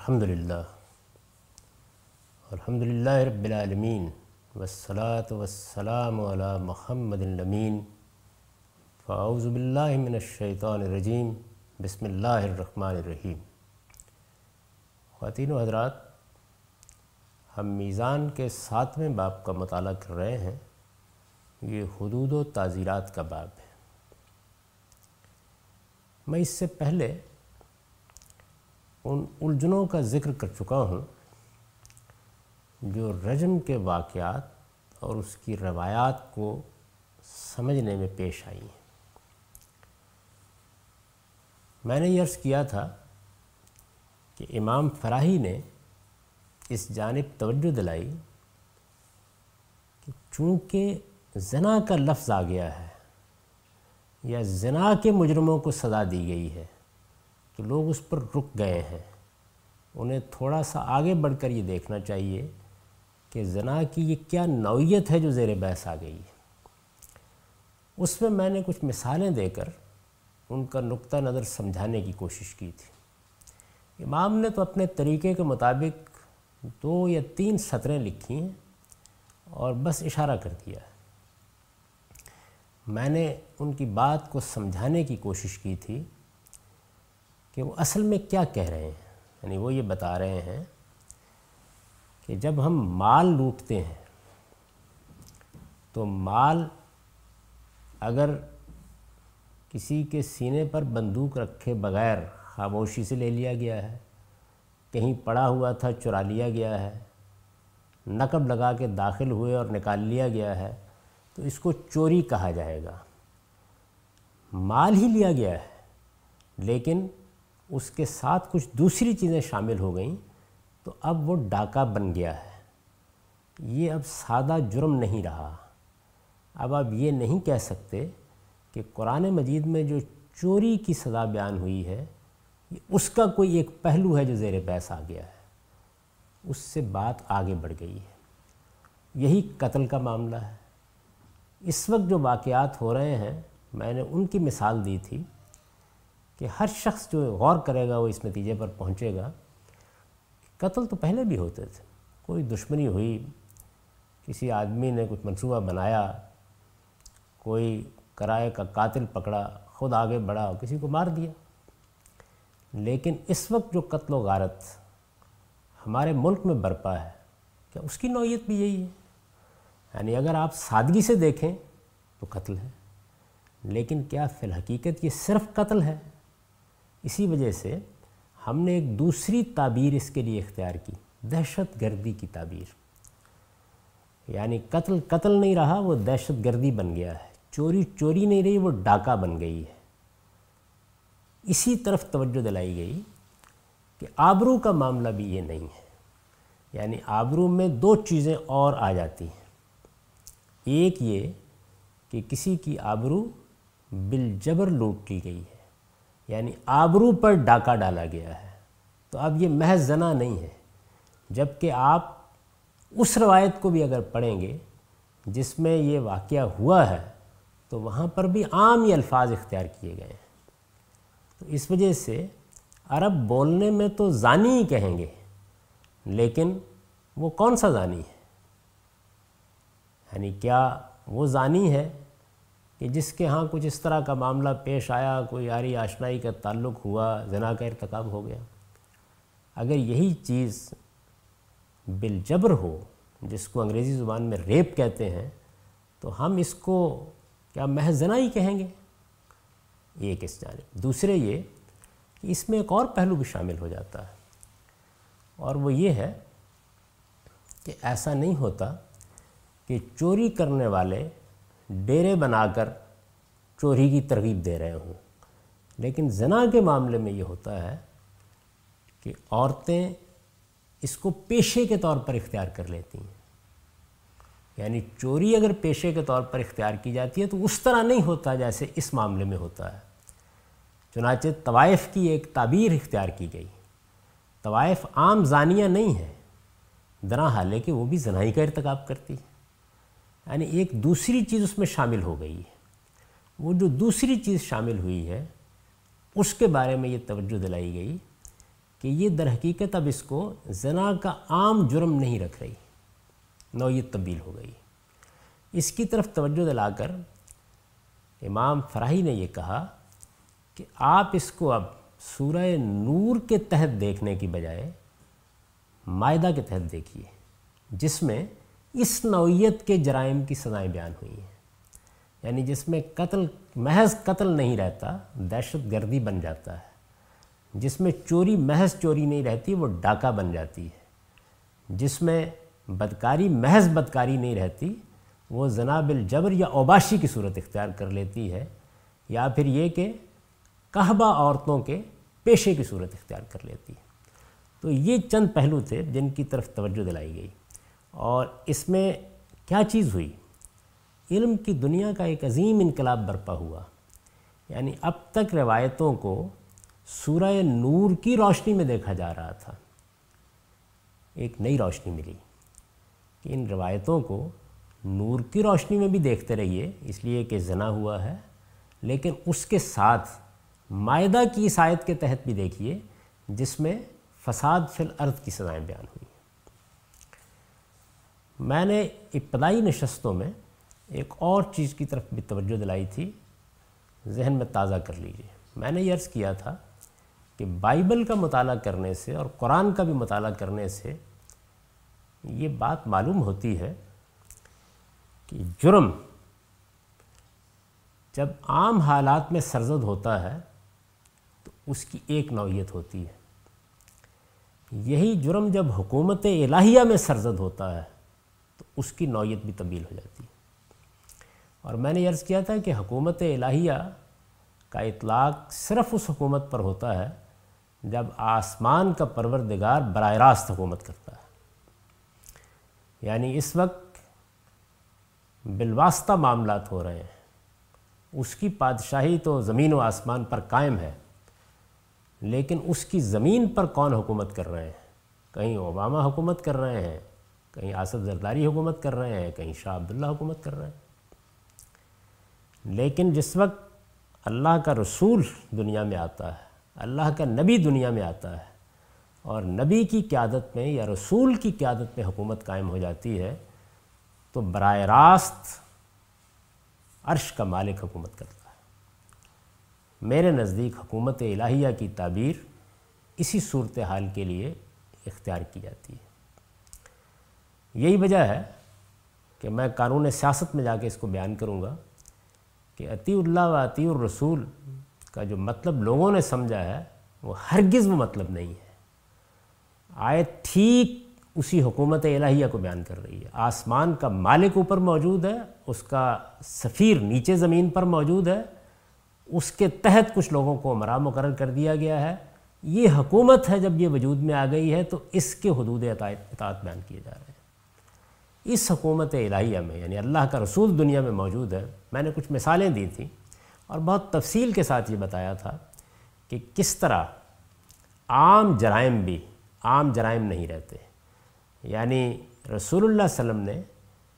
الحمد للہ الحمد للہ رب العالمین والصلاة والسلام علی محمد الامین۔ فاعوذ باللہ من الشیطان الرجیم۔ بسم اللہ الرحمن الرحیم۔ خواتین و حضرات، ہم میزان کے ساتویں باب کا مطالعہ کر رہے ہیں۔ یہ حدود و تعزیرات کا باب ہے۔ میں اس سے پہلے ان الجھنوں کا ذکر کر چکا ہوں جو رجم کے واقعات اور اس کی روایات کو سمجھنے میں پیش آئی ہیں۔ میں نے یہ عرض کیا تھا کہ امام فراہی نے اس جانب توجہ دلائی کہ چونکہ زنا کا لفظ آ گیا ہے یا زنا کے مجرموں کو سزا دی گئی ہے کہ لوگ اس پر رک گئے ہیں۔ انہیں تھوڑا سا آگے بڑھ کر یہ دیکھنا چاہیے کہ زنا کی یہ کیا نوعیت ہے جو زیر بحث آ گئی۔ ہے اس میں میں نے کچھ مثالیں دے کر ان کا نقطہ نظر سمجھانے کی کوشش کی تھی۔ امام نے تو اپنے طریقے کے مطابق دو یا تین سطریں لکھی ہیں اور بس اشارہ کر دیا۔ ہے میں نے ان کی بات کو سمجھانے کی کوشش کی تھی کہ وہ اصل میں کیا کہہ رہے ہیں؟ یعنی وہ یہ بتا رہے ہیں کہ جب ہم مال لوٹتے ہیں، تو مال اگر کسی کے سینے پر بندوق رکھے بغیر خاموشی سے لے لیا گیا ہے، کہیں پڑا ہوا تھا، چرا لیا گیا ہے، نقب لگا کے داخل ہوئے اور نکال لیا گیا ہے، تو اس کو چوری کہا جائے گا۔ مال ہی لیا گیا ہے، لیکن اس کے ساتھ کچھ دوسری چیزیں شامل ہو گئیں، تو اب وہ ڈاکہ بن گیا ہے۔ یہ اب سادہ جرم نہیں رہا۔ اب آپ یہ نہیں کہہ سکتے کہ قرآن مجید میں جو چوری کی سزا بیان ہوئی ہے اس کا کوئی ایک پہلو ہے جو زیر بحث آ گیا ہے۔ اس سے بات آگے بڑھ گئی ہے۔ یہی قتل کا معاملہ ہے۔ اس وقت جو واقعات ہو رہے ہیں، میں نے ان کی مثال دی تھی۔ کہ ہر شخص جو غور کرے گا، وہ اس نتیجے پر پہنچے گا۔ قتل تو پہلے بھی ہوتے تھے۔ کوئی دشمنی ہوئی، کسی آدمی نے کچھ منصوبہ بنایا، کوئی کرائے کا قاتل پکڑا، خود آگے بڑھا، کسی کو مار دیا۔ لیکن اس وقت جو قتل و غارت ہمارے ملک میں برپا ہے، کیا اس کی نوعیت بھی یہی ہے؟ یعنی اگر آپ سادگی سے دیکھیں تو قتل ہے، لیکن کیا فی الحقیقت یہ صرف قتل ہے؟ اسی وجہ سے ہم نے ایک دوسری تعبیر اس کے لیے اختیار کی، دہشت گردی کی تعبیر۔ یعنی قتل قتل نہیں رہا، وہ دہشت گردی بن گیا ہے۔ چوری چوری نہیں رہی، وہ ڈاکہ بن گئی ہے۔ اسی طرف توجہ دلائی گئی کہ آبرو کا معاملہ بھی یہ نہیں ہے۔ یعنی آبرو میں دو چیزیں اور آ جاتی ہیں۔ ایک یہ کہ کسی کی آبرو بالجبر لوٹ لی گئی ہے۔ یعنی آبرو پر ڈاکہ ڈالا گیا ہے۔ تو اب یہ محض زنا نہیں ہے، جبکہ آپ اس روایت کو بھی اگر پڑھیں گے جس میں یہ واقعہ ہوا ہے، تو وہاں پر بھی عام یہ الفاظ اختیار کیے گئے ہیں۔ تو اس وجہ سے عرب بولنے میں تو زانی ہی کہیں گے، لیکن وہ کون سا زانی ہے؟ یعنی کیا وہ زانی ہے؟ کہ جس کے ہاں کچھ اس طرح کا معاملہ پیش آیا، کوئی یاری آشنائی کا تعلق ہوا، زنا کا ارتکاب ہو گیا۔ اگر یہی چیز بالجبر ہو، جس کو انگریزی زبان میں ریپ کہتے ہیں، تو ہم اس کو کیا محض زنا ہی کہیں گے؟ ایک اس جانب؟ دوسرے یہ کہ اس میں ایک اور پہلو بھی شامل ہو جاتا ہے۔ اور وہ یہ ہے کہ ایسا نہیں ہوتا کہ چوری کرنے والے ڈیرے بنا کر چوری کی ترغیب دے رہے ہوں۔ لیکن زنا کے معاملے میں یہ ہوتا ہے کہ عورتیں اس کو پیشے کے طور پر اختیار کر لیتی ہیں۔ یعنی چوری اگر پیشے کے طور پر اختیار کی جاتی ہے تو اس طرح نہیں ہوتا جیسے اس معاملے میں ہوتا ہے۔ چنانچہ طوائف کی ایک تعبیر اختیار کی گئی۔ طوائف عام زانیہ نہیں ہے درا حالے کہ وہ بھی زنائی کا ارتکاب کرتی ہے یعنی ایک دوسری چیز اس میں شامل ہو گئی ہے۔ وہ جو دوسری چیز شامل ہوئی ہے، اس کے بارے میں یہ توجہ دلائی گئی کہ یہ در حقیقت اب اس کو زنا کا عام جرم نہیں رکھ رہی نوعیت تبدیل ہو گئی۔ اس کی طرف توجہ دلا کر امام فراہی نے یہ کہا کہ آپ اس کو اب سورہ نور کے تحت دیکھنے کی بجائے معدہ کے تحت دیکھیے، جس میں اس نوعیت کے جرائم کی سزائیں بیان ہوئی ہیں۔ یعنی جس میں قتل، محض قتل نہیں رہتا، دہشت گردی بن جاتا ہے۔ جس میں چوری، محض چوری نہیں رہتی، وہ ڈاکہ بن جاتی ہے۔ جس میں بدکاری، محض بدکاری نہیں رہتی، وہ زناب الجبر یا اوباشی کی صورت اختیار کر لیتی ہے، یا پھر یہ کہ کہبہ عورتوں کے پیشے کی صورت اختیار کر لیتی ہے۔ تو یہ چند پہلو تھے جن کی طرف توجہ دلائی گئی۔ اور اس میں کیا چیز ہوئی؟ علم کی دنیا کا ایک عظیم انقلاب برپا ہوا۔ یعنی اب تک روایتوں کو سورہ نور کی روشنی میں دیکھا جا رہا تھا۔ ایک نئی روشنی ملی کہ ان روایتوں کو نور کی روشنی میں بھی دیکھتے رہیے، اس لیے کہ زنا ہوا ہے۔ لیکن اس کے ساتھ معدہ کی اس آیت کے تحت بھی دیکھیے، جس میں فساد فی الارض کی سزائیں بیان ہوئی۔ میں نے ابتدائی نشستوں میں ایک اور چیز کی طرف بھی توجہ دلائی تھی، ذہن میں تازہ کر لیجیے میں نے یہ عرض کیا تھا کہ بائبل کا مطالعہ کرنے سے اور قرآن کا بھی مطالعہ کرنے سے یہ بات معلوم ہوتی ہے کہ جرم جب عام حالات میں سرزد ہوتا ہے تو اس کی ایک نوعیت ہوتی ہے۔ یہی جرم جب حکومت الہیہ میں سرزد ہوتا ہے تو اس کی نوعیت بھی تبدیل ہو جاتی ہے۔ اور میں نے عرض کیا تھا کہ حکومت الہیہ کا اطلاق صرف اس حکومت پر ہوتا ہے جب آسمان کا پروردگار براہ راست حکومت کرتا ہے۔ یعنی اس وقت بالواسطہ معاملات ہو رہے ہیں۔ اس کی بادشاہی تو زمین و آسمان پر قائم ہے، لیکن اس کی زمین پر کون حکومت کر رہے ہیں؟ کہیں اوباما حکومت کر رہے ہیں کہیں آصف زرداری حکومت کر رہے ہیں، کہیں شاہ عبداللہ حکومت کر رہے ہیں۔ لیکن جس وقت اللہ کا رسول دنیا میں آتا ہے، اللہ کا نبی دنیا میں آتا ہے اور نبی کی قیادت میں یا رسول کی قیادت میں حکومت قائم ہو جاتی ہے، تو براہ راست عرش کا مالک حکومت کرتا ہے۔ میرے نزدیک حکومت الہیہ کی تعبیر اسی صورتحال کے لیے اختیار کی جاتی ہے۔ یہی وجہ ہے کہ میں قانون سیاست میں جا کے اس کو بیان کروں گا کہ عطی اللہ و عطی الرسول کا جو مطلب لوگوں نے سمجھا ہے، وہ ہرگز وہ مطلب نہیں ہے۔ آیت ٹھیک اسی حکومت الہیہ کو بیان کر رہی ہے۔ آسمان کا مالک اوپر موجود ہے، اس کا سفیر نیچے زمین پر موجود ہے۔ اس کے تحت کچھ لوگوں کو عمرہ مقرر کر دیا گیا ہے۔ یہ حکومت ہے، جب یہ وجود میں آ گئی ہے تو اس کے حدود اطاعت بیان کیے جا رہے ہیں۔ اس حکومت الہیہ میں یعنی اللہ کا رسول دنیا میں موجود ہے، میں نے کچھ مثالیں دی تھیں اور بہت تفصیل کے ساتھ یہ بتایا تھا کہ کس طرح عام جرائم بھی عام جرائم نہیں رہتے۔ یعنی رسول اللہ علیہ وسلم نے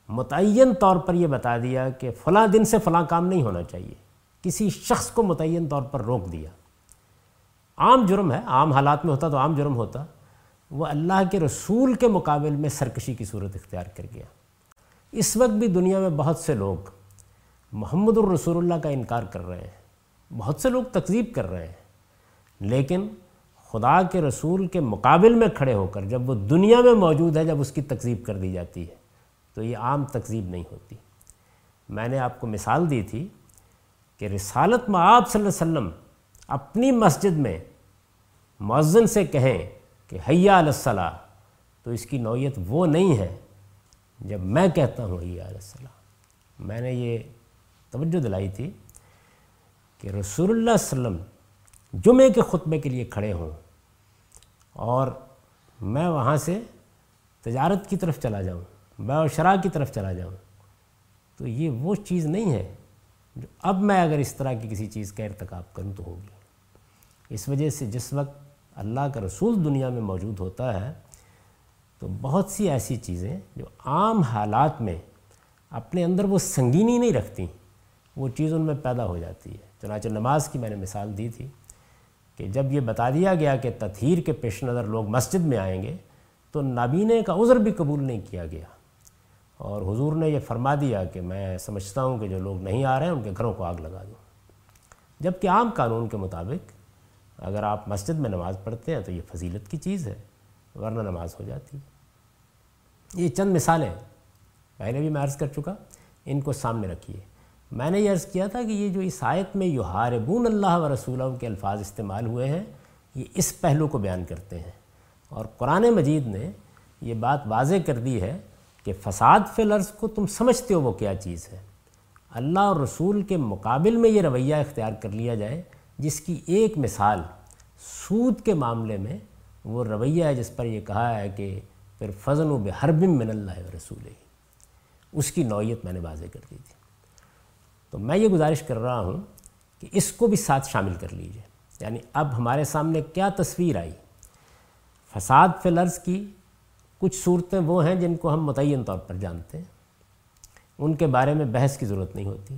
متعین طور پر یہ بتا دیا کہ فلاں دن سے فلاں کام نہیں ہونا چاہیے۔ کسی شخص کو متعین طور پر روک دیا۔ عام جرم ہے، عام حالات میں ہوتا تو عام جرم ہوتا وہ اللہ کے رسول کے مقابل میں سرکشی کی صورت اختیار کر گیا۔ اس وقت بھی دنیا میں بہت سے لوگ محمد الرسول اللہ کا انکار کر رہے ہیں، بہت سے لوگ تقزیب کر رہے ہیں، لیکن خدا کے رسول کے مقابل میں کھڑے ہو کر جب وہ دنیا میں موجود ہے جب اس کی تقزیب کر دی جاتی ہے، تو یہ عام تقزیب نہیں ہوتی۔ میں نے آپ کو مثال دی تھی کہ رسالت میں آپ صلی اللہ علیہ وسلم اپنی مسجد میں مؤذن سے کہیں کہ حیا الصلاح تو اس کی نوعیت وہ نہیں ہے جب میں کہتا ہوں حیا الصلاح میں نے یہ توجہ دلائی تھی کہ رسول اللہ علیہ وسلم جمعے کے خطبے کے لیے کھڑے ہوں اور میں وہاں سے تجارت کی طرف چلا جاؤں، میں اور شرح کی طرف چلا جاؤں، تو یہ وہ چیز نہیں ہے جو اب میں اگر اس طرح کی کسی چیز کا ارتکاب کروں تو ہوگی۔ اس وجہ سے جس وقت اللہ کا رسول دنیا میں موجود ہوتا ہے، تو بہت سی ایسی چیزیں جو عام حالات میں اپنے اندر وہ سنگینی نہیں رکھتی، وہ چیز ان میں پیدا ہو جاتی ہے۔ چنانچہ نماز کی میں نے مثال دی تھی کہ جب یہ بتا دیا گیا کہ تطہیر کے پیش نظر لوگ مسجد میں آئیں گے، تو نابینے کا عذر بھی قبول نہیں کیا گیا۔ اور حضور نے یہ فرما دیا کہ میں سمجھتا ہوں کہ جو لوگ نہیں آ رہے ہیں، ان کے گھروں کو آگ لگا دوں جبکہ عام قانون کے مطابق اگر آپ مسجد میں نماز پڑھتے ہیں تو یہ فضیلت کی چیز ہے، ورنہ نماز ہو جاتی ہے۔ یہ چند مثالیں پہلے بھی میں عرض کر چکا، ان کو سامنے رکھیے۔ میں نے یہ عرض کیا تھا کہ یہ جو اس آیت میں یحاربون اللہ و رسولہ کے الفاظ استعمال ہوئے ہیں، یہ اس پہلو کو بیان کرتے ہیں۔ اور قرآن مجید نے یہ بات واضح کر دی ہے کہ فساد فی الارض کو تم سمجھتے ہو وہ کیا چیز ہے۔ اللہ اور رسول کے مقابل میں یہ رویہ اختیار کر لیا جائے جس کی ایک مثال سود کے معاملے میں وہ رویہ ہے جس پر یہ کہا ہے کہ پھر فضل و بحربم من اللہ و رسول اس کی نوعیت میں نے واضح کر دی تھی۔ تو میں یہ گزارش کر رہا ہوں کہ اس کو بھی ساتھ شامل کر لیجیے۔ یعنی اب ہمارے سامنے کیا تصویر آئی؟ فساد فی الارض کی کچھ صورتیں وہ ہیں جن کو ہم متعین طور پر جانتے ہیں۔ ان کے بارے میں بحث کی ضرورت نہیں ہوتی۔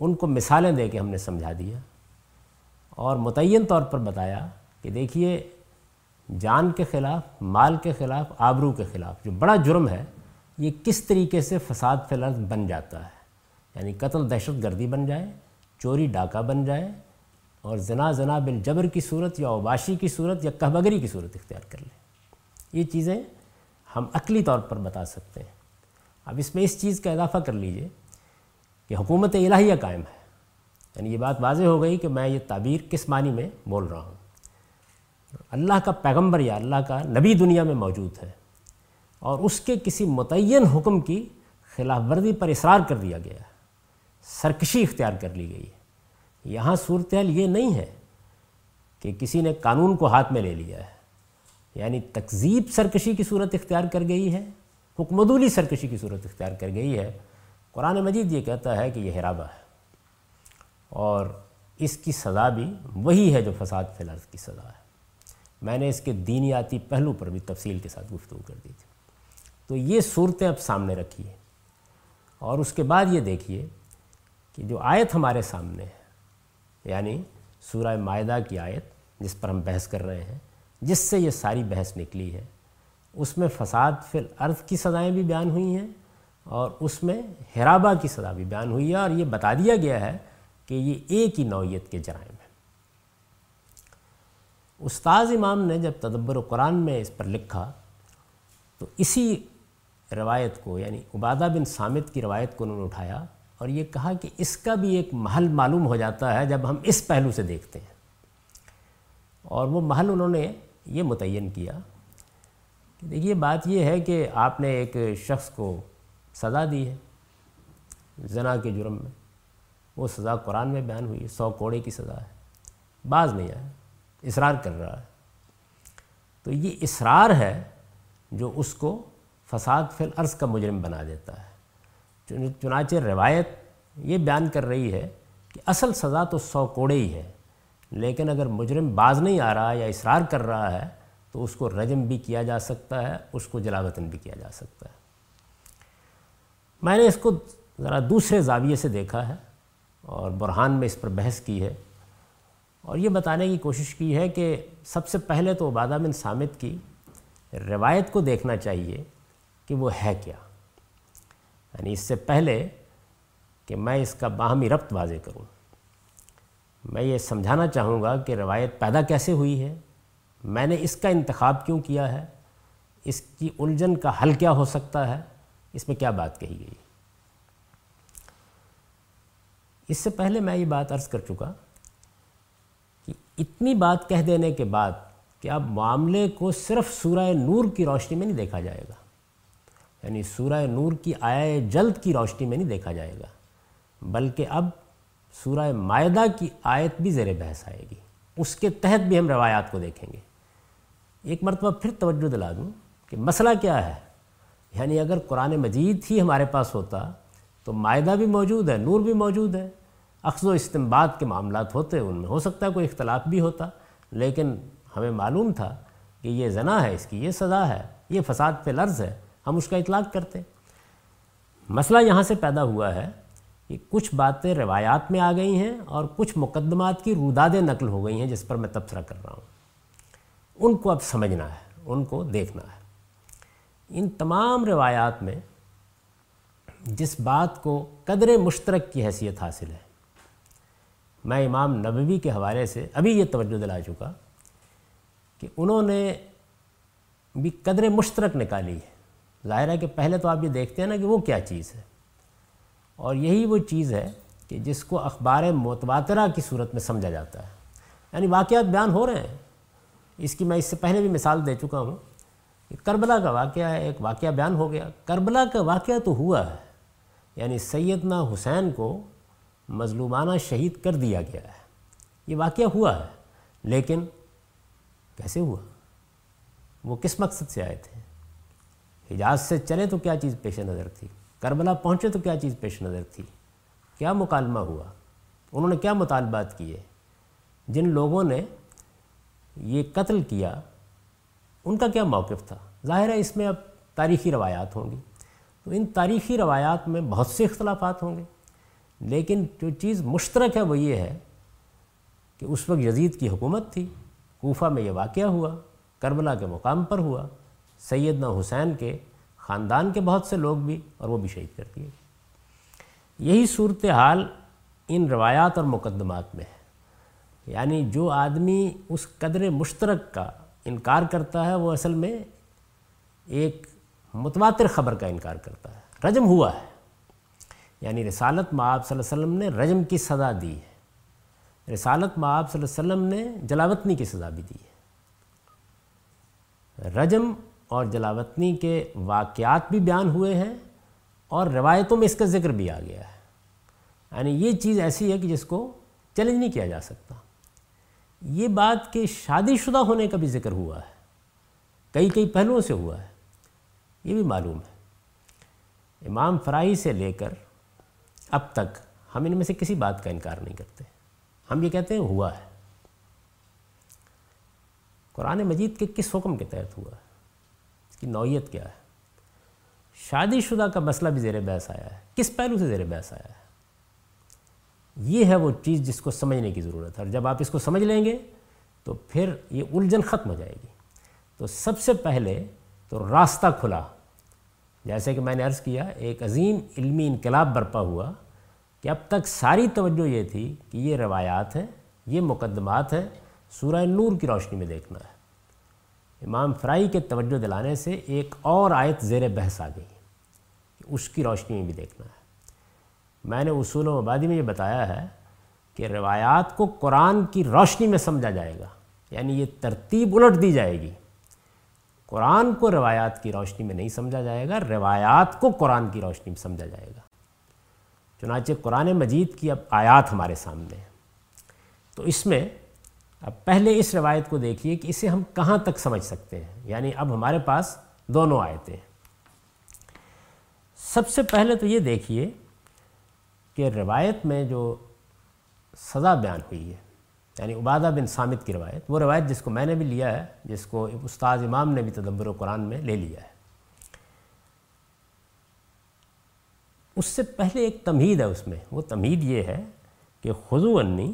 ان کو مثالیں دے کے ہم نے سمجھا دیا۔ اور متعین طور پر بتایا کہ دیکھیے، جان کے خلاف، مال کے خلاف، آبرو کے خلاف جو بڑا جرم ہے، یہ کس طریقے سے فساد فی الارض بن جاتا ہے؟ یعنی قتل دہشت گردی بن جائے، چوری ڈاکہ بن جائے اور زنا زنا بالجبر کی صورت یا اوباشی کی صورت یا کہبگری کی صورت اختیار کر لیں۔ یہ چیزیں ہم عقلی طور پر بتا سکتے ہیں۔ اب اس میں اس چیز کا اضافہ کر لیجیے کہ حکومت الہیہ قائم ہے۔ یعنی یہ بات واضح ہو گئی کہ میں یہ تعبیر کس معنی میں بول رہا ہوں۔ اللہ کا پیغمبر یا اللہ کا نبی دنیا میں موجود ہے اور اس کے کسی متعین حکم کی خلاف ورزی پر اصرار کر دیا گیا ہے، سرکشی اختیار کر لی گئی ہے۔ یہاں صورتحال یہ نہیں ہے کہ کسی نے قانون کو ہاتھ میں لے لیا ہے۔ یعنی تکذیب سرکشی کی صورت اختیار کر گئی ہے حکمدولی سرکشی کی صورت اختیار کر گئی ہے۔ قرآن مجید یہ کہتا ہے کہ یہ حرابہ ہے۔ اور اس کی سزا بھی وہی ہے جو فساد فلاس کی سزا ہے۔ میں نے اس کے دینیاتی پہلو پر بھی تفصیل کے ساتھ گفتگو کر دی تھی۔ تو یہ صورتیں اب سامنے رکھیے اور اس کے بعد یہ دیکھیے کہ جو آیت ہمارے سامنے ہے یعنی سورہ معدہ کی آیت جس پر ہم بحث کر رہے ہیں، جس سے یہ ساری بحث نکلی ہے، اس میں فساد فی الارض کی سزائیں بھی بیان ہوئی ہیں اور اس میں حرابہ کی سزا بھی بیان ہوئی ہے اور یہ بتا دیا گیا ہے کہ یہ ایک ہی نوعیت کے جرائم ہیں۔ استاذ امام نے جب تدبر و قرآن میں اس پر لکھا، تو اسی روایت کو یعنی عبادہ بن سامت کی روایت کو انہوں نے اٹھایا اور یہ کہا کہ اس کا بھی ایک محل معلوم ہو جاتا ہے جب ہم اس پہلو سے دیکھتے ہیں۔ اور وہ محل انہوں نے یہ متعین کیا کہ دیکھیے، بات یہ ہے کہ آپ نے ایک شخص کو سزا دی ہے زنا کے جرم میں۔ وہ سزا قرآن میں بیان ہوئی ہے، سو کوڑے کی سزا ہے۔ بعض نہیں آیا اصرار کر رہا ہے۔ تو یہ اصرار ہے جو اس کو فساد فی الارض کا مجرم بنا دیتا ہے۔ چنانچہ روایت یہ بیان کر رہی ہے کہ اصل سزا تو سو کوڑے ہی ہے، لیکن اگر مجرم باز نہیں آ رہا یا اصرار کر رہا ہے تو اس کو رجم بھی کیا جا سکتا ہے، اس کو جلاوطن بھی کیا جا سکتا ہے۔ میں نے اس کو ذرا دوسرے زاویے سے دیکھا ہے۔ اور برہان میں اس پر بحث کی ہے اور یہ بتانے کی کوشش کی ہے کہ سب سے پہلے تو عبادہ بن سامت کی روایت کو دیکھنا چاہیے کہ وہ ہے کیا۔ یعنی اس سے پہلے کہ میں اس کا باہمی ربط واضح کروں۔ میں یہ سمجھانا چاہوں گا کہ روایت پیدا کیسے ہوئی ہے، میں نے اس کا انتخاب کیوں کیا ہے، اس کی الجھن کا حل کیا ہو سکتا ہے، اس میں کیا بات کہی گئی۔ اس سے پہلے میں یہ بات عرض کر چکا کہ اتنی بات کہہ دینے کے بعد کہ اب معاملے کو صرف سورہ نور کی روشنی میں نہیں دیکھا جائے گا۔ یعنی سورہ نور کی آیا جلد کی روشنی میں نہیں دیکھا جائے گا، بلکہ اب سورہ معدہ کی آیت بھی زیر بحث آئے گی۔ اس کے تحت بھی ہم روایات کو دیکھیں گے۔ ایک مرتبہ پھر توجہ دلا دوں کہ مسئلہ کیا ہے؟ یعنی اگر قرآن مجید ہی ہمارے پاس ہوتا تو معدہ بھی موجود ہے، نور بھی موجود ہے۔ اخذ و استمباد کے معاملات ہوتے، ان میں ہو سکتا ہے کوئی اختلاف بھی ہوتا، لیکن ہمیں معلوم تھا کہ یہ زنا ہے، اس کی یہ سزا ہے، یہ فساد پہ لرز ہے، ہم اس کا اطلاق کرتے۔ مسئلہ یہاں سے پیدا ہوا ہے کہ کچھ باتیں روایات میں آ گئی ہیں اور کچھ مقدمات کی روداد نقل ہو گئی ہیں، جس پر میں تبصرہ کر رہا ہوں۔ ان کو اب سمجھنا ہے، ان کو دیکھنا ہے۔ ان تمام روایات میں جس بات کو قدر مشترک کی حیثیت حاصل ہے۔ میں امام نبوی کے حوالے سے ابھی یہ توجہ دلا چکا کہ انہوں نے بھی قدر مشترک نکالی ہے۔ ظاہر ہے کہ پہلے تو آپ یہ دیکھتے ہیں نا کہ وہ کیا چیز ہے۔ اور یہی وہ چیز ہے کہ جس کو اخبار متواترہ کی صورت میں سمجھا جاتا ہے۔ یعنی واقعات بیان ہو رہے ہیں۔ اس کی میں اس سے پہلے بھی مثال دے چکا ہوں کہ کربلا کا واقعہ ہے، ایک واقعہ بیان ہو گیا۔ کربلا کا واقعہ تو ہوا ہے۔ یعنی سیدنا حسین کو مظلومانہ شہید کر دیا گیا ہے۔ یہ واقعہ ہوا ہے، لیکن کیسے ہوا؟ وہ کس مقصد سے آئے تھے؟ حجاز سے چلے تو کیا چیز پیش نظر تھی؟ کربلا پہنچے تو کیا چیز پیش نظر تھی؟ کیا مکالمہ ہوا؟ انہوں نے کیا مطالبات کیے؟ جن لوگوں نے یہ قتل کیا، ان کا کیا موقف تھا؟ ظاہر ہے اس میں اب تاریخی روایات ہوں گی۔ تو ان تاریخی روایات میں بہت سے اختلافات ہوں گے۔ لیکن جو چیز مشترک ہے وہ یہ ہے کہ اس وقت یزید کی حکومت تھی، کوفہ میں یہ واقعہ ہوا، کربلا کے مقام پر ہوا، سیدنا حسین کے خاندان کے بہت سے لوگ بھی اور وہ بھی شہید کر دیے۔ یہی صورتحال ان روایات اور مقدمات میں ہے۔ یعنی جو آدمی اس قدر مشترک کا انکار کرتا ہے، وہ اصل میں ایک متواتر خبر کا انکار کرتا ہے۔ رجم ہوا ہے۔ یعنی رسالت معاب صلی اللہ علیہ وسلم نے رجم کی سزا دی ہے۔ رسالت معاب صلی اللہ علیہ وسلم نے جلاوطنی کی سزا بھی دی ہے۔ رجم اور جلاوطنی کے واقعات بھی بیان ہوئے ہیں اور روایتوں میں اس کا ذکر بھی آ گیا ہے۔ یعنی یہ چیز ایسی ہے کہ جس کو چیلنج نہیں کیا جا سکتا۔ یہ بات کہ شادی شدہ ہونے کا بھی ذکر ہوا ہے۔ کئی کئی پہلوؤں سے ہوا ہے۔ یہ بھی معلوم ہے۔ امام فرائی سے لے کر اب تک ہم ان میں سے کسی بات کا انکار نہیں کرتے۔ ہم یہ کہتے ہیں ہوا ہے۔ قرآن مجید کے کس حکم کے تحت ہوا ہے؟ اس کی نوعیت کیا ہے؟ شادی شدہ کا مسئلہ بھی زیر بحث آیا ہے۔ کس پہلو سے زیر بحث آیا ہے؟ یہ ہے وہ چیز جس کو سمجھنے کی ضرورت ہے۔ اور جب آپ اس کو سمجھ لیں گے تو پھر یہ الجھن ختم ہو جائے گی۔ تو سب سے پہلے تو راستہ کھلا۔ جیسے کہ میں نے عرض کیا، ایک عظیم علمی انقلاب برپا ہوا کہ اب تک ساری توجہ یہ تھی کہ یہ روایات ہیں، یہ مقدمات ہیں، سورہ نور کی روشنی میں دیکھنا ہے۔ امام فرائی کے توجہ دلانے سے ایک اور آیت زیر بحث آ گئی کہ اس کی روشنی میں بھی دیکھنا ہے۔ میں نے اصول و مبادی میں یہ بتایا ہے کہ روایات کو قرآن کی روشنی میں سمجھا جائے گا یعنی یہ ترتیب الٹ دی جائے گی۔ قرآن کو روایات کی روشنی میں نہیں سمجھا جائے گا، روایات کو قرآن کی روشنی میں سمجھا جائے گا۔ چنانچہ قرآن مجید کی اب آیات ہمارے سامنے ہیں۔ تو اس میں اب پہلے اس روایت کو دیکھیے کہ اسے ہم کہاں تک سمجھ سکتے ہیں۔ یعنی اب ہمارے پاس دونوں آیتیں ہیں۔ سب سے پہلے تو یہ دیکھیے کہ روایت میں جو سزا بیان ہوئی ہے یعنی عبادہ بن سامت کی روایت، وہ روایت جس کو میں نے بھی لیا ہے، جس کو استاد امام نے بھی تدبر و قرآن میں لے لیا ہے۔ اس سے پہلے ایک تمہید ہے اس میں، وہ تمہید یہ ہے کہ خضو انی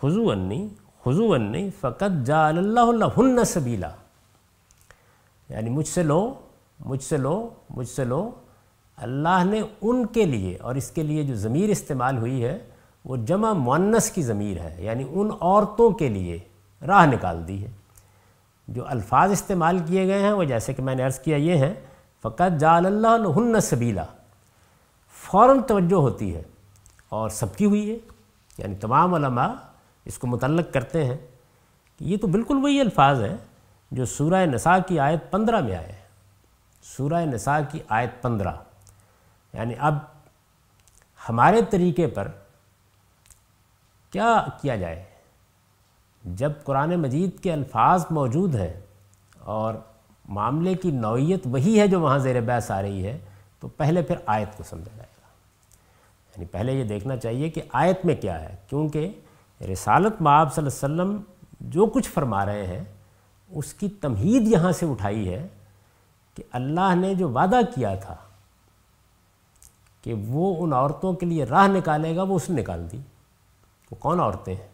خضو انی خضو انی فقط جا اللہ اللہ ہن سبیلا۔ یعنی مجھ سے لو، مجھ سے لو، مجھ سے لو، اللہ نے ان کے لیے اور اس کے لیے جو ضمیر استعمال ہوئی ہے وہ جمع معنس کی ضمیر ہے یعنی ان عورتوں کے لیے راہ نکال دی ہے۔ جو الفاظ استعمال کیے گئے ہیں، وہ جیسے کہ میں نے عرض کیا یہ ہیں، فقط جال اللہ ہن سبیلا۔ فوراً توجہ ہوتی ہے اور سب کی ہوئی ہے۔ یعنی تمام علماء اس کو متعلق کرتے ہیں۔ کہ یہ تو بالکل وہی الفاظ ہیں جو سورہ نساء کی آیت پندرہ میں آئے ہیں۔ سورہ نساء کی آیت پندرہ۔ یعنی اب ہمارے طریقے پر کیا کیا جائے؟ جب قرآن مجید کے الفاظ موجود ہیں اور معاملے کی نوعیت وہی ہے جو وہاں زیر بحث آ رہی ہے، تو پہلے پھر آیت کو سمجھا جائے گا۔ یعنی پہلے یہ دیکھنا چاہیے کہ آیت میں کیا ہے، کیونکہ رسالت معاب صلی اللہ علیہ وسلم جو کچھ فرما رہے ہیں، اس کی تمہید یہاں سے اٹھائی ہے کہ اللہ نے جو وعدہ کیا تھا کہ وہ ان عورتوں کے لیے راہ نکالے گا، وہ اس نے نکال دی۔ وہ کون عورتیں ہیں؟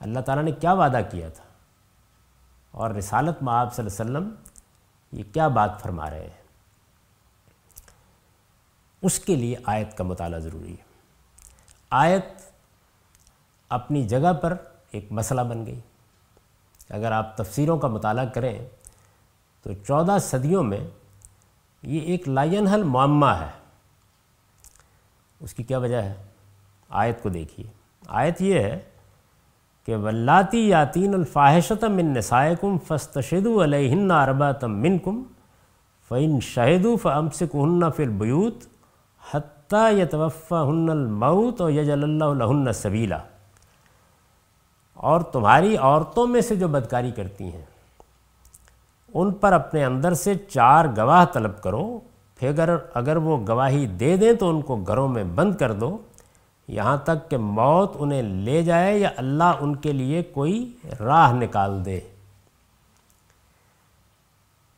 اللہ تعالیٰ نے کیا وعدہ کیا تھا؟ اور رسالت میں آپ صلی اللہ علیہ وسلم یہ کیا بات فرما رہے ہیں؟ اس کے لیے آیت کا مطالعہ ضروری ہے۔ آیت اپنی جگہ پر ایک مسئلہ بن گئی۔ اگر آپ تفسیروں کا مطالعہ کریں تو چودہ صدیوں میں یہ ایک لائن حل معمہ ہے۔ اس کی کیا وجہ ہے؟ آیت کو دیکھیے۔ آیت یہ ہے کہ ولاتی یاتین الفاحشت من نسائکم فستشدو علیہن ارباتم منکم فإن شہدو فامسکہن فی البیوت حتی یتوفہن الموت و یجل اللہ لہن سبیلا۔ اور تمہاری عورتوں میں سے جو بدکاری کرتی ہیں، ان پر اپنے اندر سے چار گواہ طلب کرو۔ پھر اگر اگر وہ گواہی دے دیں تو ان کو گھروں میں بند کر دو۔ یہاں تک کہ موت انہیں لے جائے یا اللہ ان کے لیے کوئی راہ نکال دے۔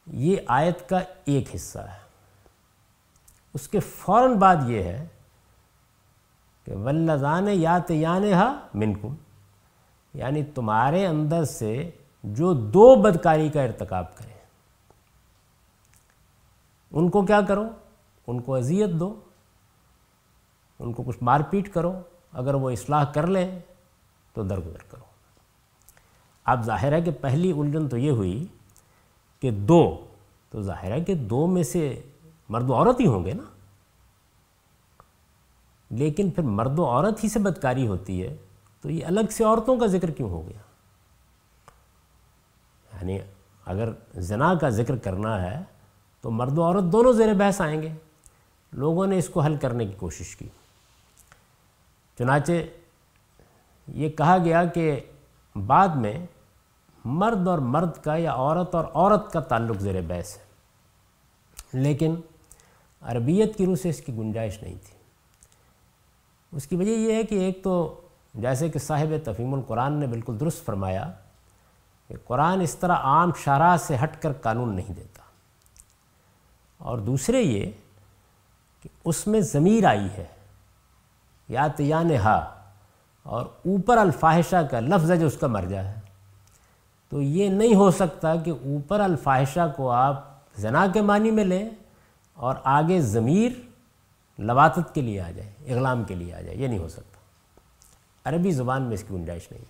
یہ آیت کا ایک حصہ ہے۔ اس کے فوراً بعد یہ ہے کہ ولزان یات یان ہا منکم یعنی تمہارے اندر سے جو دو بدکاری کا ارتکاب کریں۔ ان کو کیا کرو؟ ان کو اذیت دو۔ ان کو کچھ مار پیٹ کرو، اگر وہ اصلاح کر لیں تو درگزر کرو۔ اب ظاہر ہے کہ پہلی الجھن تو یہ ہوئی کہ دو، تو ظاہر ہے کہ دو میں سے مرد و عورت ہی ہوں گے نا۔ لیکن پھر مرد و عورت ہی سے بدکاری ہوتی ہے، تو یہ الگ سے عورتوں کا ذکر کیوں ہو گیا؟ یعنی اگر زنا کا ذکر کرنا ہے تو مرد و عورت دونوں زیر بحث آئیں گے۔ لوگوں نے اس کو حل کرنے کی کوشش کی۔ چنانچہ یہ کہا گیا کہ بعد میں مرد اور مرد کا یا عورت اور عورت کا تعلق زیر بحث ہے۔ لیکن عربیت کی روح سے اس کی گنجائش نہیں تھی۔ اس کی وجہ یہ ہے کہ ایک تو جیسے کہ صاحب تفہیم القرآن نے بالکل درست فرمایا کہ قرآن اس طرح عام شرح سے ہٹ کر قانون نہیں دیتا۔ اور دوسرے یہ کہ اس میں ضمیر آئی ہے۔ یا تیان ہا اور اوپر الفاحشہ کا لفظ ہے جو اس کا مرجع ہے۔ تو یہ نہیں ہو سکتا کہ اوپر الفاحشہ کو آپ زنا کے معنی میں لیں اور آگے ضمیر لواتت کے لیے آ جائے اغلام کے لیے آ جائے یہ نہیں ہو سکتا۔ عربی زبان میں اس کی گنجائش نہیں۔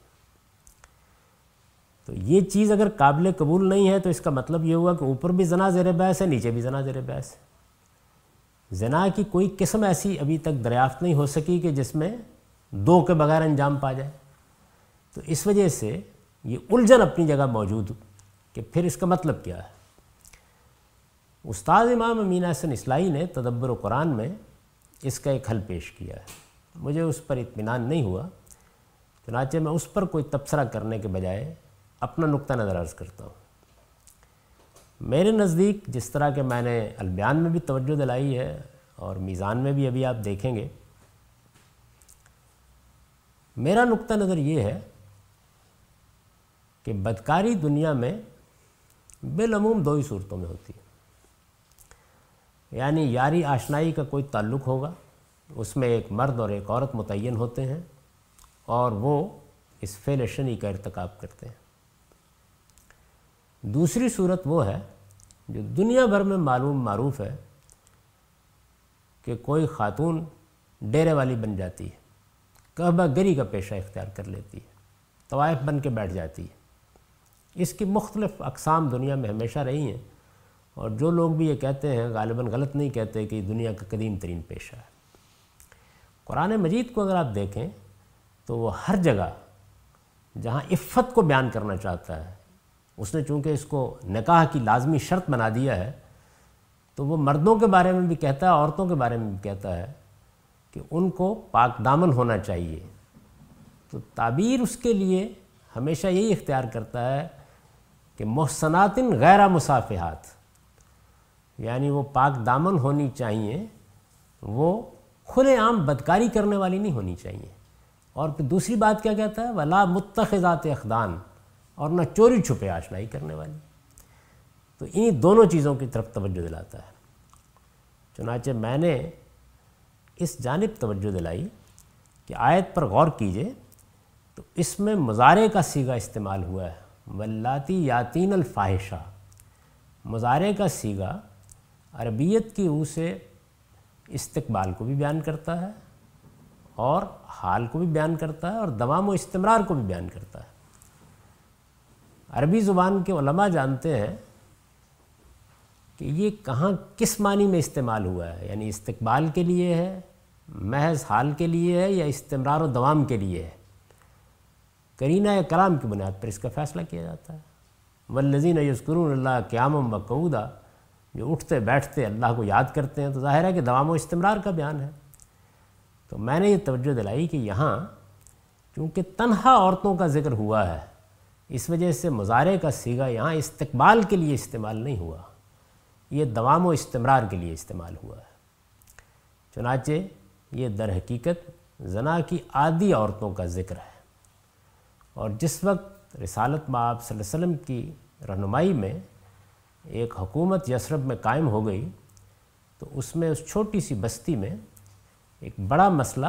تو یہ چیز اگر قابل قبول نہیں ہے تو اس کا مطلب یہ ہوا کہ اوپر بھی زنا زیر بحث ہے، نیچے بھی زنا زیر بحث ہے۔ زنا کی کوئی قسم ایسی ابھی تک دریافت نہیں ہو سکی کہ جس میں دو کے بغیر انجام پا جائے۔ تو اس وجہ سے یہ الجھن اپنی جگہ موجود کہ پھر اس کا مطلب کیا ہے۔ استاد امام امین حسن اسلائی نے تدبر و قرآن میں اس کا ایک حل پیش کیا ہے۔ مجھے اس پر اطمینان نہیں ہوا، چنانچہ میں اس پر کوئی تبصرہ کرنے کے بجائے اپنا نقطہ نظر عرض کرتا ہوں۔ میرے نزدیک جس طرح کہ میں نے البیان میں بھی توجہ دلائی ہے اور میزان میں بھی ابھی آپ دیکھیں گے، میرا نقطہ نظر یہ ہے کہ بدکاری دنیا میں بالعموم دو ہی صورتوں میں ہوتی ہے۔ یعنی یاری آشنائی کا کوئی تعلق ہوگا، اس میں ایک مرد اور ایک عورت متعین ہوتے ہیں اور وہ اس فعل شنی کا ارتکاب کرتے ہیں۔ دوسری صورت وہ ہے جو دنیا بھر میں معلوم معروف ہے کہ کوئی خاتون ڈیرے والی بن جاتی ہے، کعبہ گری کا پیشہ اختیار کر لیتی ہے، طوائف بن کے بیٹھ جاتی ہے۔ اس کی مختلف اقسام دنیا میں ہمیشہ رہی ہیں اور جو لوگ بھی یہ کہتے ہیں غالباً غلط نہیں کہتے کہ دنیا کا قدیم ترین پیشہ ہے۔ قرآن مجید کو اگر آپ دیکھیں تو وہ ہر جگہ جہاں عفت کو بیان کرنا چاہتا ہے اس نے چونکہ اس کو نکاح کی لازمی شرط بنا دیا ہے، تو وہ مردوں کے بارے میں بھی کہتا ہے، عورتوں کے بارے میں بھی کہتا ہے کہ ان کو پاک دامن ہونا چاہیے۔ تو تعبیر اس کے لیے ہمیشہ یہی اختیار کرتا ہے کہ محسنات غیر مسافحات یعنی وہ پاک دامن ہونی چاہیے، وہ کھلے عام بدکاری کرنے والی نہیں ہونی چاہیے۔ اور پھر دوسری بات کیا کہتا ہے؟ ولا متخذات اخدان اور نہ چوری چھپے آشنائی کرنے والی۔ تو انہی دونوں چیزوں کی طرف توجہ دلاتا ہے۔ چنانچہ میں نے اس جانب توجہ دلائی کہ آیت پر غور کیجیے۔ تو اس میں مظاہرے کا سیگا استعمال ہوا ہے۔ ولاتی یاتین الفاحشہ۔ مظاہرے کا سیگا عربیت کی او سے استقبال کو بھی بیان کرتا ہے اور حال کو بھی بیان کرتا ہے اور دوام و استمرار کو بھی بیان کرتا ہے۔ عربی زبان کے علماء جانتے ہیں کہ یہ کہاں کس معنی میں استعمال ہوا ہے یعنی استقبال کے لیے ہے، محض حال کے لیے ہے یا استمرار و دوام کے لیے ہے۔ کرینہ یا کلام کی بنیاد پر اس کا فیصلہ کیا جاتا ہے۔ والذین یذکرون اللہ قیام و قعودہ جو اٹھتے بیٹھتے اللہ کو یاد کرتے ہیں، تو ظاہر ہے کہ دوام و استمرار کا بیان ہے۔ تو میں نے یہ توجہ دلائی کہ یہاں چونکہ تنہا عورتوں کا ذکر ہوا ہے اس وجہ سے مظاہرے کا سیگا یہاں استقبال کے لیے استعمال نہیں ہوا، یہ دوام و استمرار کے لیے استعمال ہوا ہے۔ چنانچہ یہ در حقیقت زنا کی عادی عورتوں کا ذکر ہے۔ اور جس وقت رسالت مآب صلی اللہ علیہ وسلم کی رہنمائی میں ایک حکومت یسرب میں قائم ہو گئی، تو اس میں اس چھوٹی سی بستی میں ایک بڑا مسئلہ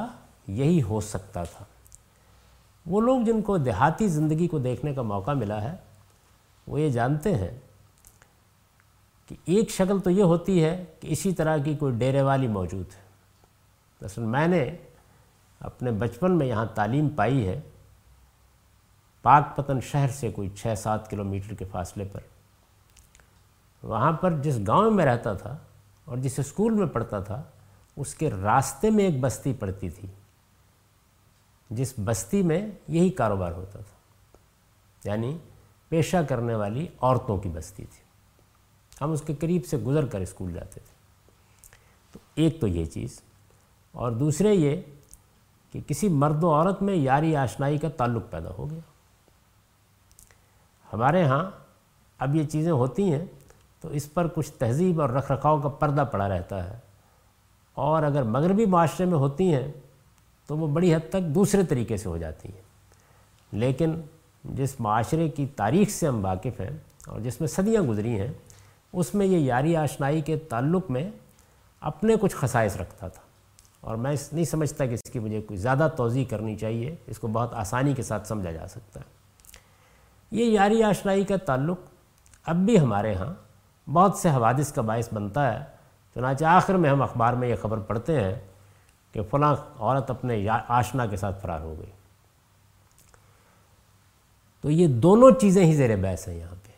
یہی ہو سکتا تھا۔ وہ لوگ جن کو دیہاتی زندگی کو دیکھنے کا موقع ملا ہے، وہ یہ جانتے ہیں کہ ایک شکل تو یہ ہوتی ہے کہ اسی طرح کی کوئی ڈیرے والی موجود ہے۔ دراصل میں نے اپنے بچپن میں یہاں تعلیم پائی ہے، پاک پتن شہر سے کوئی چھ سات کلومیٹر کے فاصلے پر۔ وہاں پر جس گاؤں میں رہتا تھا اور جس اسکول میں پڑھتا تھا، اس کے راستے میں ایک بستی پڑتی تھی۔ جس بستی میں یہی کاروبار ہوتا تھا۔ یعنی پیشہ کرنے والی عورتوں کی بستی تھی۔ ہم اس کے قریب سے گزر کر اسکول جاتے تھے۔ تو ایک تو یہ چیز اور دوسرے یہ کہ کسی مرد و عورت میں یاری آشنائی کا تعلق پیدا ہو گیا۔ ہمارے ہاں اب یہ چیزیں ہوتی ہیں تو اس پر کچھ تہذیب اور رکھ رکھاؤ کا پردہ پڑا رہتا ہے۔ اور اگر مغربی معاشرے میں ہوتی ہیں تو وہ بڑی حد تک دوسرے طریقے سے ہو جاتی ہیں لیکن جس معاشرے کی تاریخ سے ہم واقف ہیں اور جس میں صدیاں گزری ہیں، اس میں یہ یاری آشنائی کے تعلق میں اپنے کچھ خصائص رکھتا تھا۔ اور میں اس نہیں سمجھتا کہ اس کی مجھے کوئی زیادہ توضیع کرنی چاہیے، اس کو بہت آسانی کے ساتھ سمجھا جا سکتا ہے۔ یہ یاری آشنائی کا تعلق اب بھی ہمارے ہاں بہت سے حوادث کا باعث بنتا ہے۔ چنانچہ آخر میں ہم اخبار میں یہ خبر پڑھتے ہیں کہ فلاں عورت اپنے آشنا کے ساتھ فرار ہو گئی۔ تو یہ دونوں چیزیں ہی زیر بحث ہیں یہاں پہ۔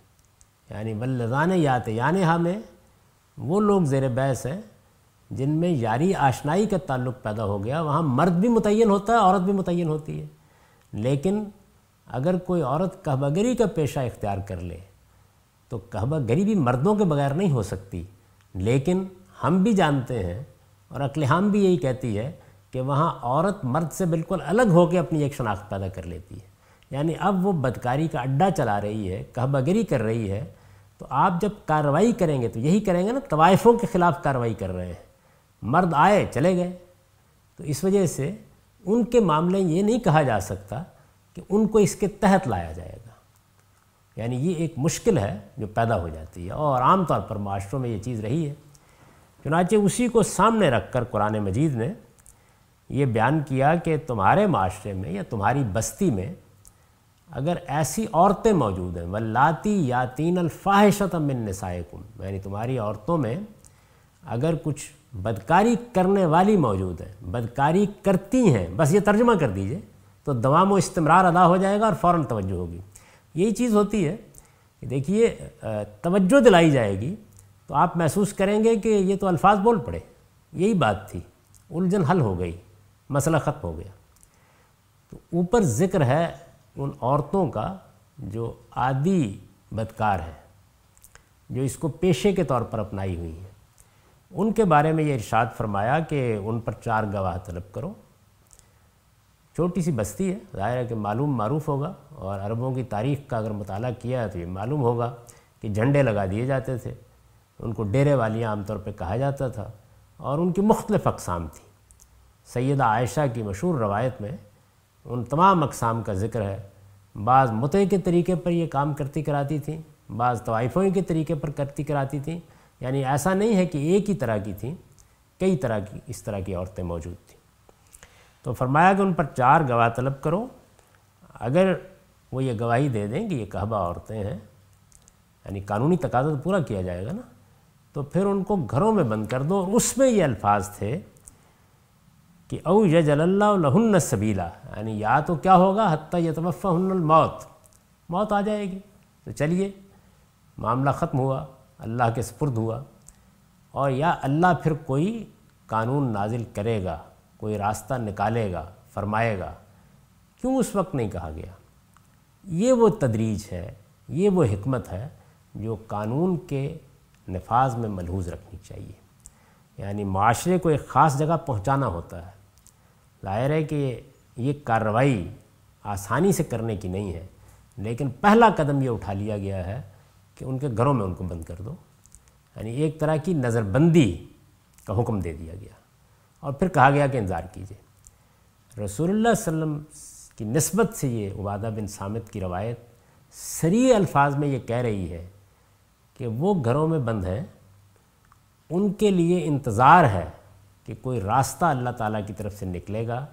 یعنی ولزان یات یعنی ہمیں وہ لوگ زیر بحث ہیں جن میں یاری آشنائی کا تعلق پیدا ہو گیا، وہاں مرد بھی متعین ہوتا ہے، عورت بھی متعین ہوتی ہے۔ لیکن اگر کوئی عورت کہبہ گری کا پیشہ اختیار کر لے، تو کہبہ گری بھی مردوں کے بغیر نہیں ہو سکتی۔ لیکن ہم بھی جانتے ہیں اور اقلحام بھی یہی کہتی ہے کہ وہاں عورت مرد سے بالکل الگ ہو کے اپنی ایک شناخت پیدا کر لیتی ہے۔ یعنی اب وہ بدکاری کا اڈا چلا رہی ہے کہبہ گری کر رہی ہے، تو آپ جب کارروائی کریں گے تو یہی کریں گے نا، طوائفوں کے خلاف کارروائی کر رہے ہیں۔ مرد آئے، چلے گئے۔ تو اس وجہ سے ان کے معاملے یہ نہیں کہا جا سکتا کہ ان کو اس کے تحت لایا جائے گا۔ یعنی یہ ایک مشکل ہے جو پیدا ہو جاتی ہے اور عام طور پر معاشروں میں یہ چیز رہی ہے۔ چنانچہ اسی کو سامنے رکھ کر قرآن مجید نے یہ بیان کیا کہ تمہارے معاشرے میں یا تمہاری بستی میں اگر ایسی عورتیں موجود ہیں ولاتی یا تین الفاحشت من نسائکم یعنی تمہاری عورتوں میں اگر کچھ بدکاری کرنے والی موجود ہیں، بدکاری کرتی ہیں، بس یہ ترجمہ کر دیجیے تو دوام و استمرار ادا ہو جائے گا اور فوراً توجہ ہوگی۔ یہی چیز ہوتی ہے کہ دیکھیے، توجہ دلائی جائے گی تو آپ محسوس کریں گے کہ یہ تو الفاظ بول پڑے۔ یہی بات تھی۔ الجھن حل ہو گئی، مسئلہ ختم ہو گیا۔ تو اوپر ذکر ہے ان عورتوں کا جو عادی بدکار ہے جو اس کو پیشے کے طور پر اپنائی ہوئی ہیں۔ ان کے بارے میں یہ ارشاد فرمایا کہ ان پر چار گواہ طلب کرو۔ چھوٹی سی بستی ہے، ظاہر ہے کہ معلوم معروف ہوگا اور عربوں کی تاریخ کا اگر مطالعہ کیا ہے تو یہ معلوم ہوگا کہ جھنڈے لگا دیے جاتے تھے۔ ان کو ڈیرے والیاں عام طور پہ کہا جاتا تھا اور ان کی مختلف اقسام تھیں سیدہ عائشہ کی مشہور روایت میں ان تمام اقسام کا ذکر ہے۔ بعض متع کے طریقے پر یہ کام کرتی کراتی تھیں، بعض طوائفوں کے طریقے پر کرتی کراتی تھیں۔ یعنی ایسا نہیں ہے کہ ایک ہی طرح کی تھیں، کئی طرح کی، اس طرح کی عورتیں موجود تھیں۔ تو فرمایا کہ ان پر چار گواہ طلب کرو۔ اگر وہ یہ گواہی دے دیں کہ یہ کہبہ عورتیں ہیں یعنی قانونی تقاضا تو پورا کیا جائے گا نا۔ تو پھر ان کو گھروں میں بند کر دو۔ اور اس میں یہ الفاظ تھے کہ او یجل اللہ لہن سبیلا یعنی یا تو کیا ہوگا؟ حتیٰ یتوفہ ہن الموت۔ موت آ جائے گی۔ تو چلیے، معاملہ ختم ہوا، اللہ کے سپرد ہوا۔ اور یا اللہ پھر کوئی قانون نازل کرے گا، کوئی راستہ نکالے گا، فرمائے گا۔ کیوں اس وقت نہیں کہا گیا؟ یہ وہ تدریج ہے، یہ وہ حکمت ہے جو قانون کے نفاذ میں ملحوظ رکھنی چاہیے۔ یعنی معاشرے کو ایک خاص جگہ پہنچانا ہوتا ہے۔ ظاہر ہے کہ یہ کارروائی آسانی سے کرنے کی نہیں ہے، لیکن پہلا قدم یہ اٹھا لیا گیا ہے کہ ان کے گھروں میں ان کو بند کر دو۔ یعنی ایک طرح کی نظر بندی کا حکم دے دیا گیا۔ اور پھر کہا گیا کہ انتظار کیجیے رسول اللہ علیہ وسلم کی نسبت سے یہ عبادہ بن سامت کی روایت سری الفاظ میں یہ کہہ رہی ہے کہ وہ گھروں میں بند ہیں، ان کے لیے انتظار ہے کہ کوئی راستہ اللہ تعالیٰ کی طرف سے نکلے گا۔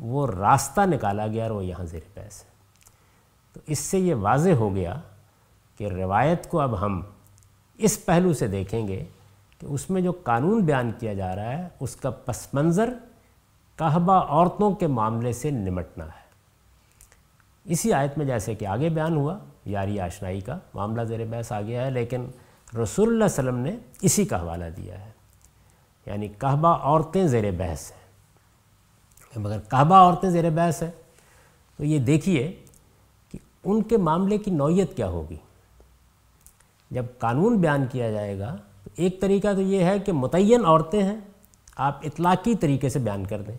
وہ راستہ نکالا گیا اور وہ یہاں زیر پیس ہے۔ تو اس سے یہ واضح ہو گیا کہ روایت کو اب ہم اس پہلو سے دیکھیں گے کہ اس میں جو قانون بیان کیا جا رہا ہے، اس کا پس منظر کہبہ عورتوں کے معاملے سے نمٹنا ہے۔ اسی آیت میں جیسے کہ آگے بیان ہوا یاری آشنائی کا معاملہ زیر بحث آ گیا ہے، لیکن رسول اللہ علیہ وسلم نے اسی کا حوالہ دیا ہے۔ یعنی کہبہ عورتیں زیر بحث ہیں۔ مگر کہبہ عورتیں زیر بحث ہیں۔ تو یہ دیکھیے کہ ان کے معاملے کی نوعیت کیا ہوگی۔ جب قانون بیان کیا جائے گا، تو ایک طریقہ تو یہ ہے کہ متعین عورتیں ہیں، آپ اطلاقی طریقے سے بیان کر دیں۔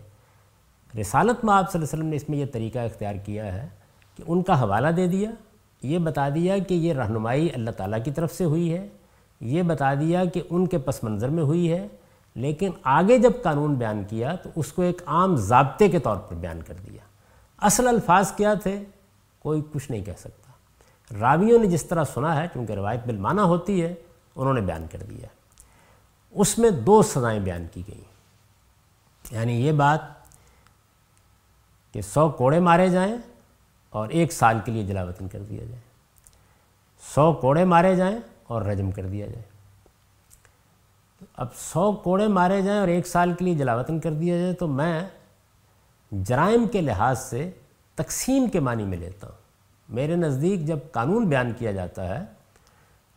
رسالت میں آپ صلی اللہ علیہ وسلم نے اس میں یہ طریقہ اختیار کیا ہے کہ ان کا حوالہ دے دیا یہ بتا دیا کہ یہ رہنمائی اللہ تعالیٰ کی طرف سے ہوئی ہے، یہ بتا دیا کہ ان کے پس منظر میں ہوئی ہے، لیکن آگے جب قانون بیان کیا تو اس کو ایک عام ضابطے کے طور پر بیان کر دیا۔ اصل الفاظ کیا تھے؟ کوئی کچھ نہیں کہہ سکتا۔ راویوں نے جس طرح سنا ہے کیونکہ روایت بالمانہ ہوتی ہے، انہوں نے بیان کر دیا۔ اس میں دو سزائیں بیان کی گئیں۔ یعنی یہ بات کہ سو کوڑے مارے جائیں اور ایک سال کے لیے جلاوطن کر دیا جائے۔ سو کوڑے مارے جائیں اور رجم کر دیا جائے۔ اب سو کوڑے مارے جائیں اور ایک سال کے لیے جلاوطن کر دیا جائے تو میں جرائم کے لحاظ سے تقسیم کے معنی میں لیتا ہوں۔ میرے نزدیک جب قانون بیان کیا جاتا ہے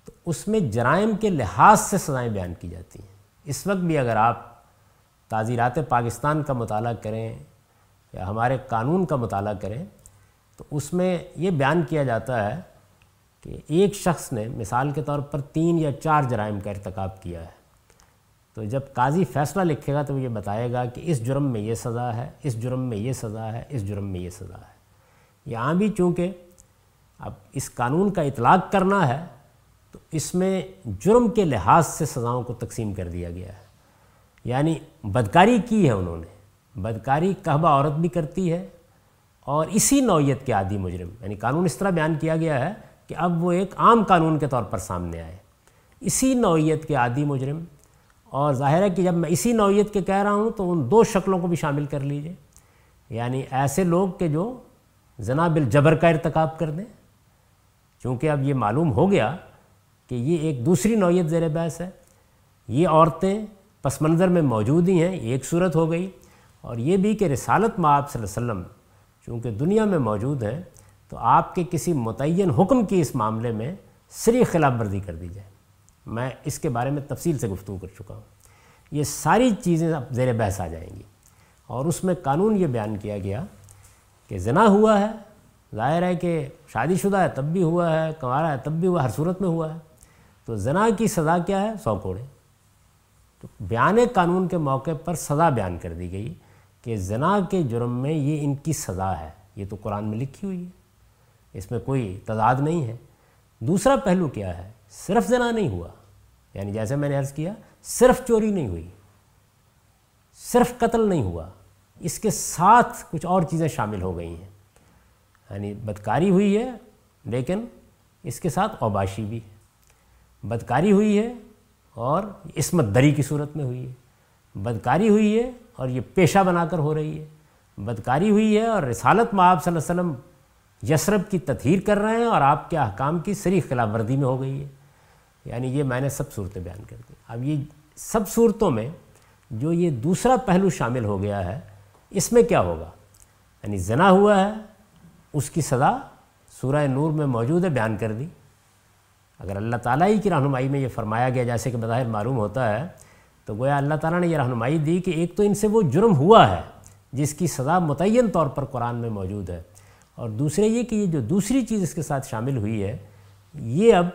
تو اس میں جرائم کے لحاظ سے سزائیں بیان کی جاتی ہیں۔ اس وقت بھی اگر آپ تعزیرات پاکستان کا مطالعہ کریں یا ہمارے قانون کا مطالعہ کریں تو اس میں یہ بیان کیا جاتا ہے کہ ایک شخص نے مثال کے طور پر تین یا چار جرائم کا ارتکاب کیا ہے۔ تو جب قاضی فیصلہ لکھے گا تو وہ یہ بتائے گا کہ اس جرم میں یہ سزا ہے، اس جرم میں یہ سزا ہے، اس جرم میں یہ سزا ہے۔ یہاں بھی چونکہ اب اس قانون کا اطلاق کرنا ہے، تو اس میں جرم کے لحاظ سے سزاؤں کو تقسیم کر دیا گیا ہے۔ یعنی بدکاری کی ہے انہوں نے۔ بدکاری کہبہ عورت بھی کرتی ہے اور اسی نوعیت کے عادی مجرم یعنی قانون اس طرح بیان کیا گیا ہے کہ اب وہ ایک عام قانون کے طور پر سامنے آئے۔ اسی نوعیت کے عادی مجرم، اور ظاہر ہے کہ جب میں اسی نوعیت کے کہہ رہا ہوں تو ان دو شکلوں کو بھی شامل کر لیجیے۔ یعنی ایسے لوگ کہ جو زنا بالجبر کا ارتکاب کر دیں، چونکہ اب یہ معلوم ہو گیا کہ یہ ایک دوسری نوعیت زیر بحث ہے۔ یہ عورتیں پس منظر میں موجود ہی ہیں ایک صورت ہو گئی۔ اور یہ بھی کہ رسالت میں آپ صلی اللہ علیہ وسلم چونکہ دنیا میں موجود ہیں، تو آپ کے کسی متعین حکم کی اس معاملے میں سری خلاف ورزی کر دی جائے۔ میں اس کے بارے میں تفصیل سے گفتگو کر چکا ہوں۔ یہ ساری چیزیں اب زیر بحث آ جائیں گی۔ اور اس میں قانون یہ بیان کیا گیا کہ زنا ہوا ہے، ظاہر ہے کہ شادی شدہ ہے، تب بھی ہوا ہے کنوارا ہے، تب بھی ہوا ہر صورت میں ہوا ہے۔ تو زنا کی سزا کیا ہے؟ سو کوڑے۔ تو بیان قانون کے موقع پر سزا بیان کر دی گئی۔ کہ زنا کے جرم میں یہ ان کی سزا ہے۔ یہ تو قرآن میں لکھی ہوئی ہے۔ اس میں کوئی تضاد نہیں ہے۔ دوسرا پہلو کیا ہے؟ صرف زنا نہیں ہوا۔ یعنی جیسے میں نے عرض کیا، صرف چوری نہیں ہوئی۔ صرف قتل نہیں ہوا۔ اس کے ساتھ کچھ اور چیزیں شامل ہو گئی ہیں۔ یعنی بدکاری ہوئی ہے، لیکن اس کے ساتھ اوباشی بھی ہے۔ بدکاری ہوئی ہے اور عصمت دری کی صورت میں ہوئی ہے۔ بدکاری ہوئی ہے اور یہ پیشہ بنا کر ہو رہی ہے۔ بدکاری ہوئی ہے اور رسالت میں آپ صلی اللہ علیہ وسلم یسرب کی تطہیر کر رہے ہیں اور آپ کے احکام کی سری خلاف ورزی میں ہو گئی ہے۔ یعنی یہ میں نے سب صورتیں بیان کر دی۔ اب یہ سب صورتوں میں جو یہ دوسرا پہلو شامل ہو گیا ہے، اس میں کیا ہوگا؟ یعنی زنا ہوا ہے، اس کی سزا سورہ نور میں موجود ہے، بیان کر دی۔ اگر اللہ تعالیٰ ہی کی رہنمائی میں یہ فرمایا گیا، جیسے کہ بظاہر معلوم ہوتا ہے تو گویا اللہ تعالیٰ نے یہ رہنمائی دی کہ ایک تو ان سے وہ جرم ہوا ہے جس کی سزا متعین طور پر قرآن میں موجود ہے اور دوسرے یہ کہ یہ جو دوسری چیز اس کے ساتھ شامل ہوئی ہے، یہ اب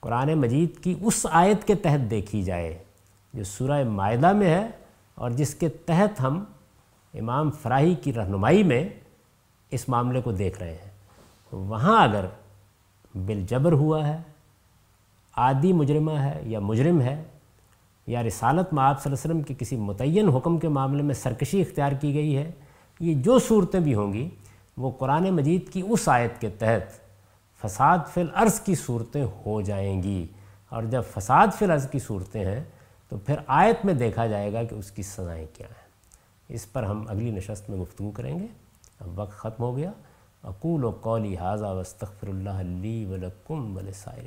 قرآن مجید کی اس آیت کے تحت دیکھی جائے جو سورہ معدہ میں ہے اور جس کے تحت ہم امام فراہی کی رہنمائی میں اس معاملے کو دیکھ رہے ہیں۔ وہاں اگر بالجبر ہوا ہے، عادی مجرمہ ہے یا مجرم ہے یا رسالت میں آپ صلی اللہ علیہ وسلم کے کسی متعین حکم کے معاملے میں سرکشی اختیار کی گئی ہے، یہ جو صورتیں بھی ہوں گی، وہ قرآن مجید کی اس آیت کے تحت فساد فی الارض کی صورتیں ہو جائیں گی۔ اور جب فساد فی الارض کی صورتیں ہیں، تو پھر آیت میں دیکھا جائے گا کہ اس کی سزائیں کیا ہیں۔ اس پر ہم اگلی نشست میں گفتگو کریں گے۔ اب وقت ختم ہو گیا۔ اقول و قولی حاضہ وستغفر اللہ لی ولکم ولسائل